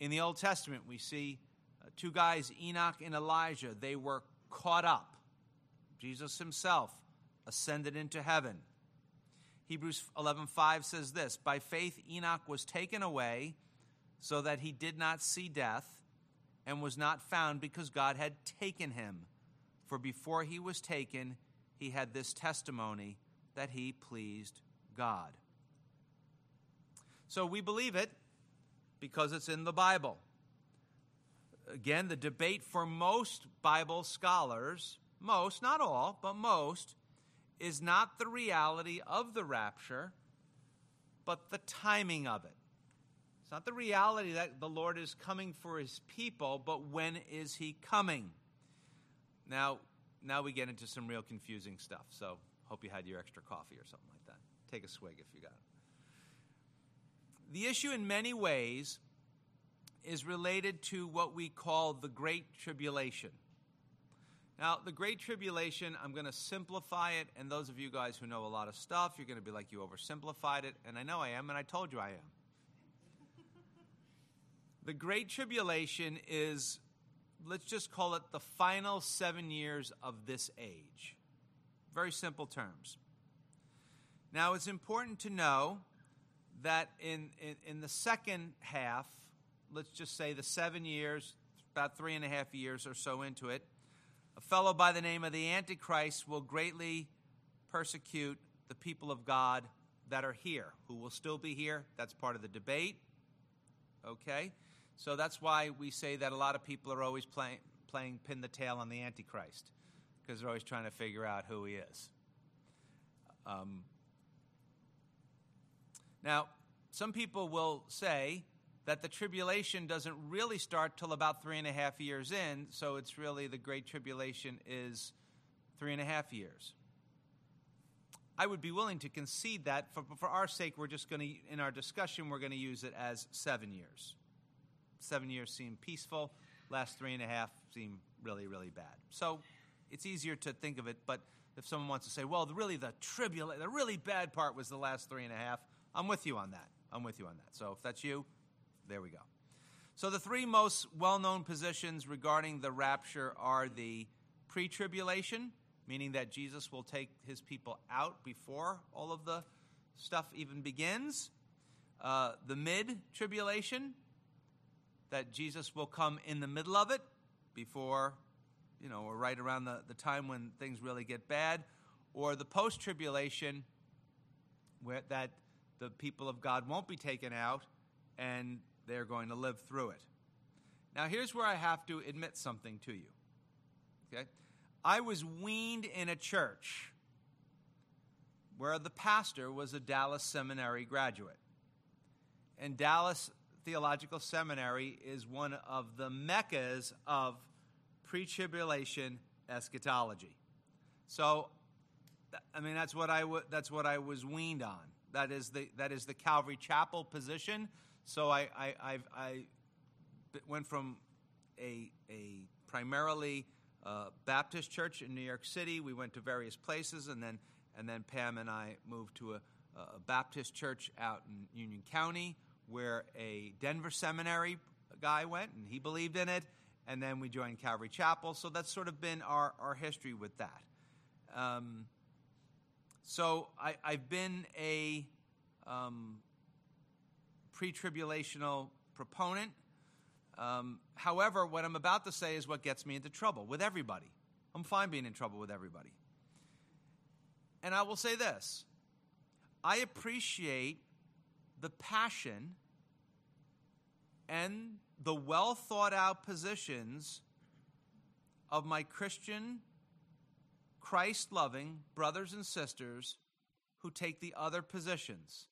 In the Old Testament, we see uh, two guys, Enoch and Elijah. They were caught up. Jesus himself ascended into heaven. Hebrews 11:5 says this, "By faith Enoch was taken away so that he did not see death and was not found because God had taken him. For before he was taken, he had this testimony that he pleased God." So we believe it because it's in the Bible. Again, the debate for most Bible scholars, most, not all, but most, is not the reality of the rapture, but the timing of it. It's not the reality that the Lord is coming for his people, but when is he coming? Now, now we get into some real confusing stuff. So, hope you had your extra coffee or something like that. Take a swig if you got it. The issue, in many ways, is related to what we call the Great Tribulation. Now, the Great Tribulation, I'm going to simplify it, and those of you guys who know a lot of stuff, you're going to be like, you oversimplified it, and I know I am, and I told you I am. the Great Tribulation is, let's just call it the final seven years of this age. Very simple terms. Now, it's important to know that in, in, in the second half, let's just say the seven years, about three and a half years or so into it, a fellow by the name of the Antichrist will greatly persecute the people of God that are here, who will still be here. That's part of the debate. Okay? So that's why we say that a lot of people are always playing, playing pin the tail on the Antichrist, because they're always trying to figure out who he is. Um, now, some people will say that the tribulation doesn't really start till about three and a half years in, so it's really the Great Tribulation is three and a half years. I would be willing to concede that. For, for our sake, we're just going to, in our discussion, we're going to use it as seven years. Seven years seem peaceful, last three and a half seem really, really bad. So it's easier to think of it, but if someone wants to say, well, really the tribulation, the really bad part was the last three and a half, I'm with you on that. I'm with you on that. So if that's you, there we go. So, the three most well known positions regarding the rapture are the pre tribulation, meaning that Jesus will take his people out before all of the stuff even begins, uh, the mid tribulation, that Jesus will come in the middle of it before, you know, or right around the, the time when things really get bad, or the post tribulation, where that the people of God won't be taken out and they're going to live through it. Now, here's where I have to admit something to you. Okay? I was weaned in a church where the pastor was a Dallas Seminary graduate. And Dallas Theological Seminary is one of the meccas of pre tribulation eschatology. So, I mean, that's what I, w- that's what I was weaned on. That is the, that is the Calvary Chapel position so I, I, I've, I went from a, a primarily uh, Baptist church in New York City. We went to various places, and then, and then Pam and I moved to a, a Baptist church out in Union County where a Denver seminary guy went, and he believed in it. And then we joined Calvary Chapel. So that's sort of been our, our history with that. Um, so I, have been a um, pre tribulational proponent. Um, however, what I'm about to say is what gets me into trouble with everybody. I'm fine being in trouble with everybody. And I will say this I appreciate the passion and the well thought out positions of my Christian, Christ loving brothers and sisters who take the other positions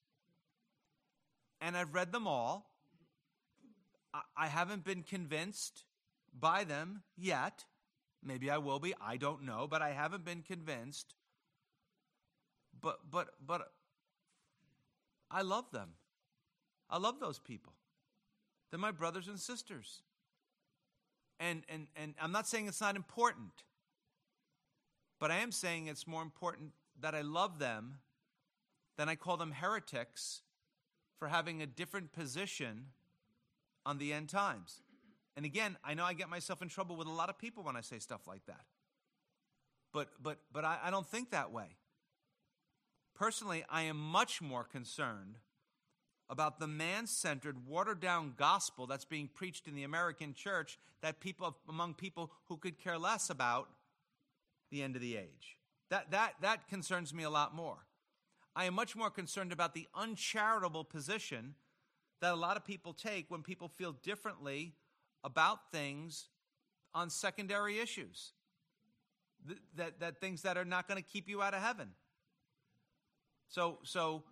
and I've read them all. I haven't been convinced by them yet. Maybe I will be. I don't know, but I haven't been convinced. But but but I love them. I love those people. They're my brothers and sisters. And, and, and I'm not saying it's not important, but I am saying it's more important that I love them than I call them heretics for having a different position on the end times. And again, I know I get myself in trouble with a lot of people when I say stuff like that. But but but I, I don't think that way. Personally, I am much more concerned about the man-centered, watered-down gospel that's being preached in the American church that people among people who could care less about the end of the age. That that that concerns me a lot more. I am much more concerned about the uncharitable position that a lot of people take when people feel differently about things on secondary issues. That, that, that things that are not going to keep you out of heaven. So, so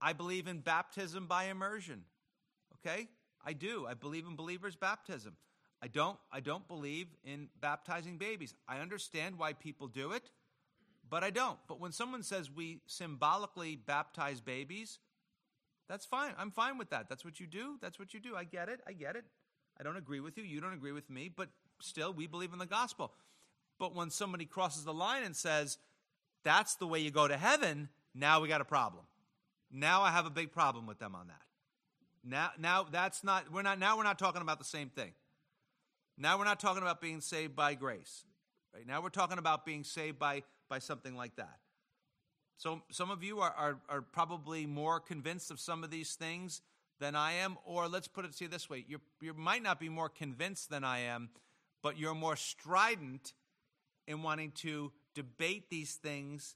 I believe in baptism by immersion. Okay? I do. I believe in believers' baptism. I don't, I don't believe in baptizing babies. I understand why people do it, but I don't. But when someone says we symbolically baptize babies, that's fine. I'm fine with that. That's what you do. That's what you do. I get it. I get it. I don't agree with you. You don't agree with me. But still, we believe in the gospel. But when somebody crosses the line and says, that's the way you go to heaven, now we got a problem. Now I have a big problem with them on that. Now, now that's not, we're not, now we're not talking about the same thing. Now we're not talking about being saved by grace. Right? Now we're talking about being saved by, by something like that. So some of you are, are, are, probably more convinced of some of these things than I am, or let's put it to you this way: you you might not be more convinced than I am, but you're more strident in wanting to debate these things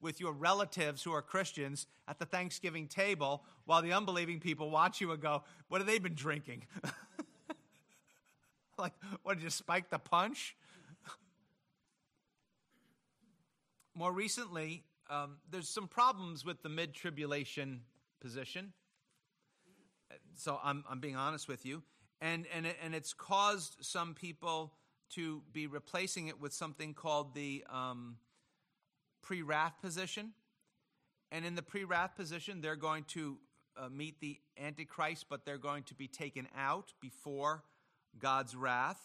with your relatives who are Christians at the Thanksgiving table, while the unbelieving people watch you and go, "What have they been drinking?" [laughs] like, what did you spike the punch? more recently, um, there's some problems with the mid tribulation position. So I'm, I'm being honest with you. And, and, and it's caused some people to be replacing it with something called the um, pre wrath position. And in the pre wrath position, they're going to uh, meet the Antichrist, but they're going to be taken out before God's wrath.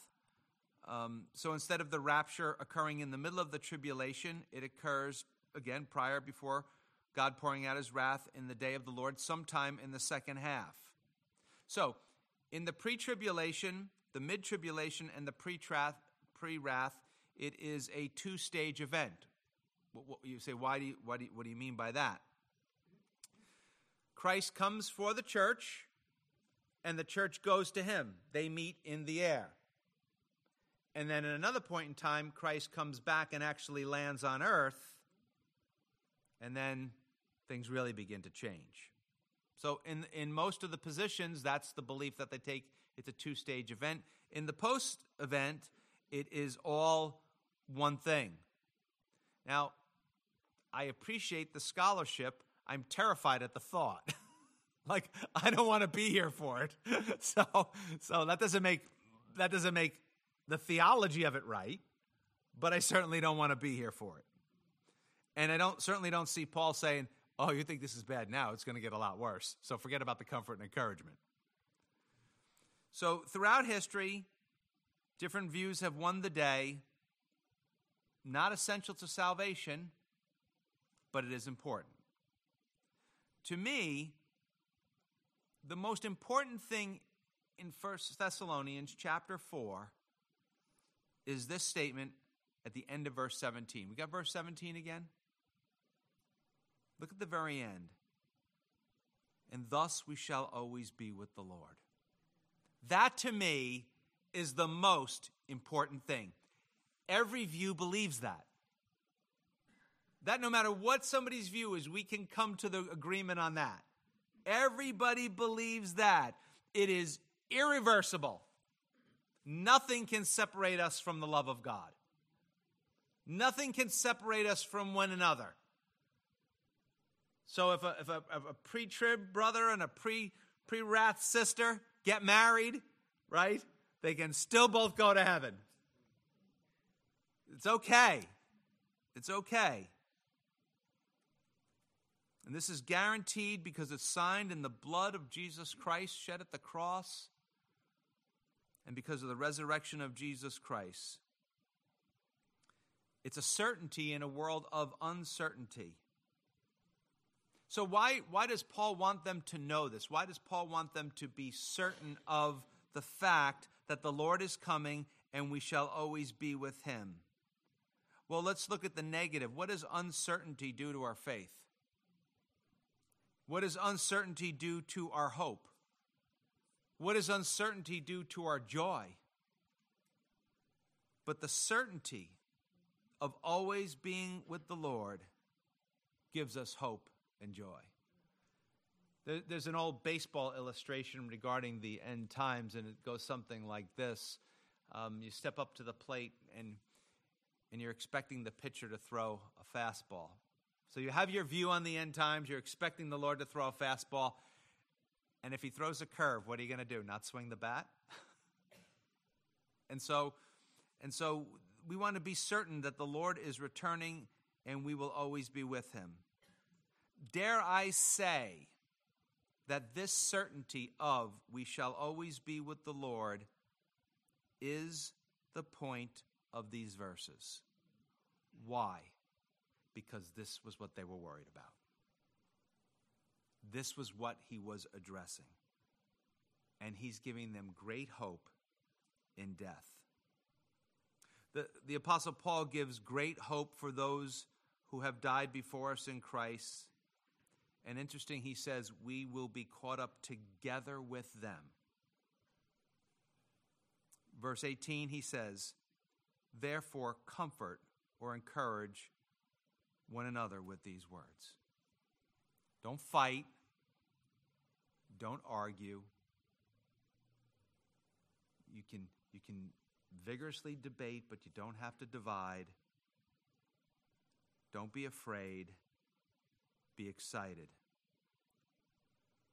Um, so instead of the rapture occurring in the middle of the tribulation, it occurs again prior before God pouring out his wrath in the day of the Lord, sometime in the second half. So, in the pre tribulation, the mid tribulation, and the pre wrath, it is a two stage event. What, you say, why do you, what, do you, what do you mean by that? Christ comes for the church, and the church goes to him. They meet in the air. And then at another point in time, Christ comes back and actually lands on earth. And then things really begin to change. So, in, in most of the positions, that's the belief that they take. It's a two stage event. In the post event, it is all one thing. Now, I appreciate the scholarship. I'm terrified at the thought. [laughs] like I don't want to be here for it. [laughs] so so that doesn't make that doesn't make the theology of it right, but I certainly don't want to be here for it. And I don't certainly don't see Paul saying, "Oh, you think this is bad now? It's going to get a lot worse." So forget about the comfort and encouragement. So throughout history, different views have won the day. Not essential to salvation, but it is important. To me, the most important thing in 1 Thessalonians chapter 4 is this statement at the end of verse 17. We got verse 17 again? Look at the very end. And thus we shall always be with the Lord. That to me is the most important thing. Every view believes that. That no matter what somebody's view is, we can come to the agreement on that. Everybody believes that. It is irreversible. Nothing can separate us from the love of God. Nothing can separate us from one another. So if a, if a, a pre trib brother and a pre wrath sister get married, right? They can still both go to heaven. It's okay. It's okay. And this is guaranteed because it's signed in the blood of Jesus Christ shed at the cross and because of the resurrection of Jesus Christ. It's a certainty in a world of uncertainty. So, why, why does Paul want them to know this? Why does Paul want them to be certain of the fact that the Lord is coming and we shall always be with him? Well, let's look at the negative. What does uncertainty do to our faith? What does uncertainty do to our hope? What does uncertainty do to our joy? But the certainty of always being with the Lord gives us hope and joy. There's an old baseball illustration regarding the end times, and it goes something like this um, You step up to the plate, and, and you're expecting the pitcher to throw a fastball. So you have your view on the end times, you're expecting the Lord to throw a fastball, and if he throws a curve, what are you going to do? Not swing the bat? [laughs] and so and so we want to be certain that the Lord is returning and we will always be with him. Dare I say that this certainty of we shall always be with the Lord is the point of these verses. Why? Because this was what they were worried about. This was what he was addressing. And he's giving them great hope in death. The, the Apostle Paul gives great hope for those who have died before us in Christ. And interesting, he says, we will be caught up together with them. Verse 18, he says, Therefore, comfort or encourage one another with these words. Don't fight. Don't argue. You can, you can vigorously debate, but you don't have to divide. Don't be afraid. Be excited.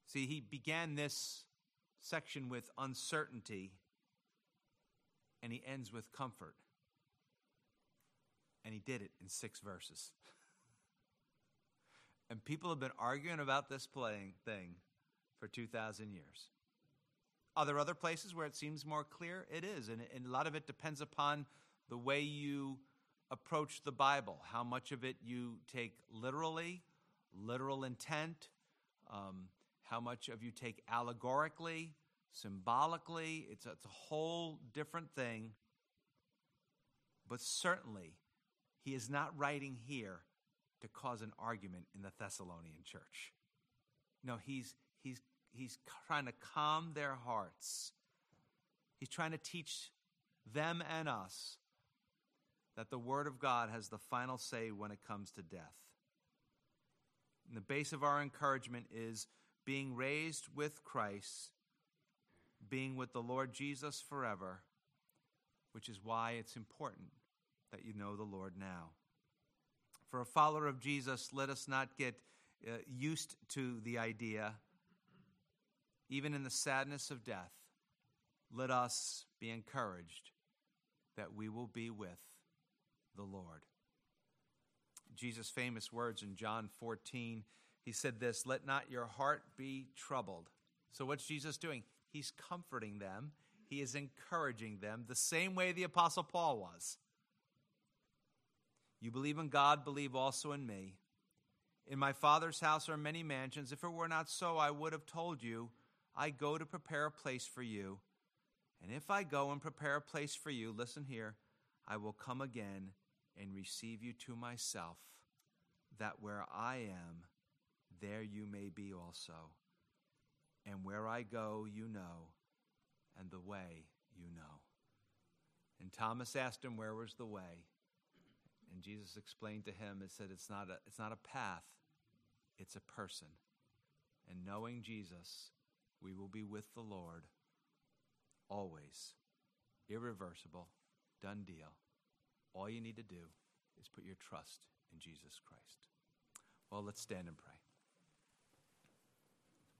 See, he began this section with uncertainty, and he ends with comfort. And he did it in six verses. [laughs] And people have been arguing about this playing thing for 2,000 years. Are there other places where it seems more clear? It is. And, and a lot of it depends upon the way you approach the Bible, how much of it you take literally, literal intent, um, how much of you take allegorically, symbolically. It's it's a whole different thing. But certainly, he is not writing here to cause an argument in the Thessalonian church. No, he's, he's, he's trying to calm their hearts. He's trying to teach them and us that the Word of God has the final say when it comes to death. And the base of our encouragement is being raised with Christ, being with the Lord Jesus forever, which is why it's important that you know the Lord now. For a follower of Jesus, let us not get uh, used to the idea, even in the sadness of death, let us be encouraged that we will be with the Lord. Jesus' famous words in John 14, he said this Let not your heart be troubled. So, what's Jesus doing? He's comforting them, he is encouraging them the same way the Apostle Paul was. You believe in God, believe also in me. In my Father's house are many mansions. If it were not so, I would have told you, I go to prepare a place for you. And if I go and prepare a place for you, listen here, I will come again and receive you to myself, that where I am, there you may be also. And where I go, you know, and the way you know. And Thomas asked him, Where was the way? And Jesus explained to him and said, it's not, a, it's not a path, it's a person. And knowing Jesus, we will be with the Lord always. Irreversible, done deal. All you need to do is put your trust in Jesus Christ. Well, let's stand and pray.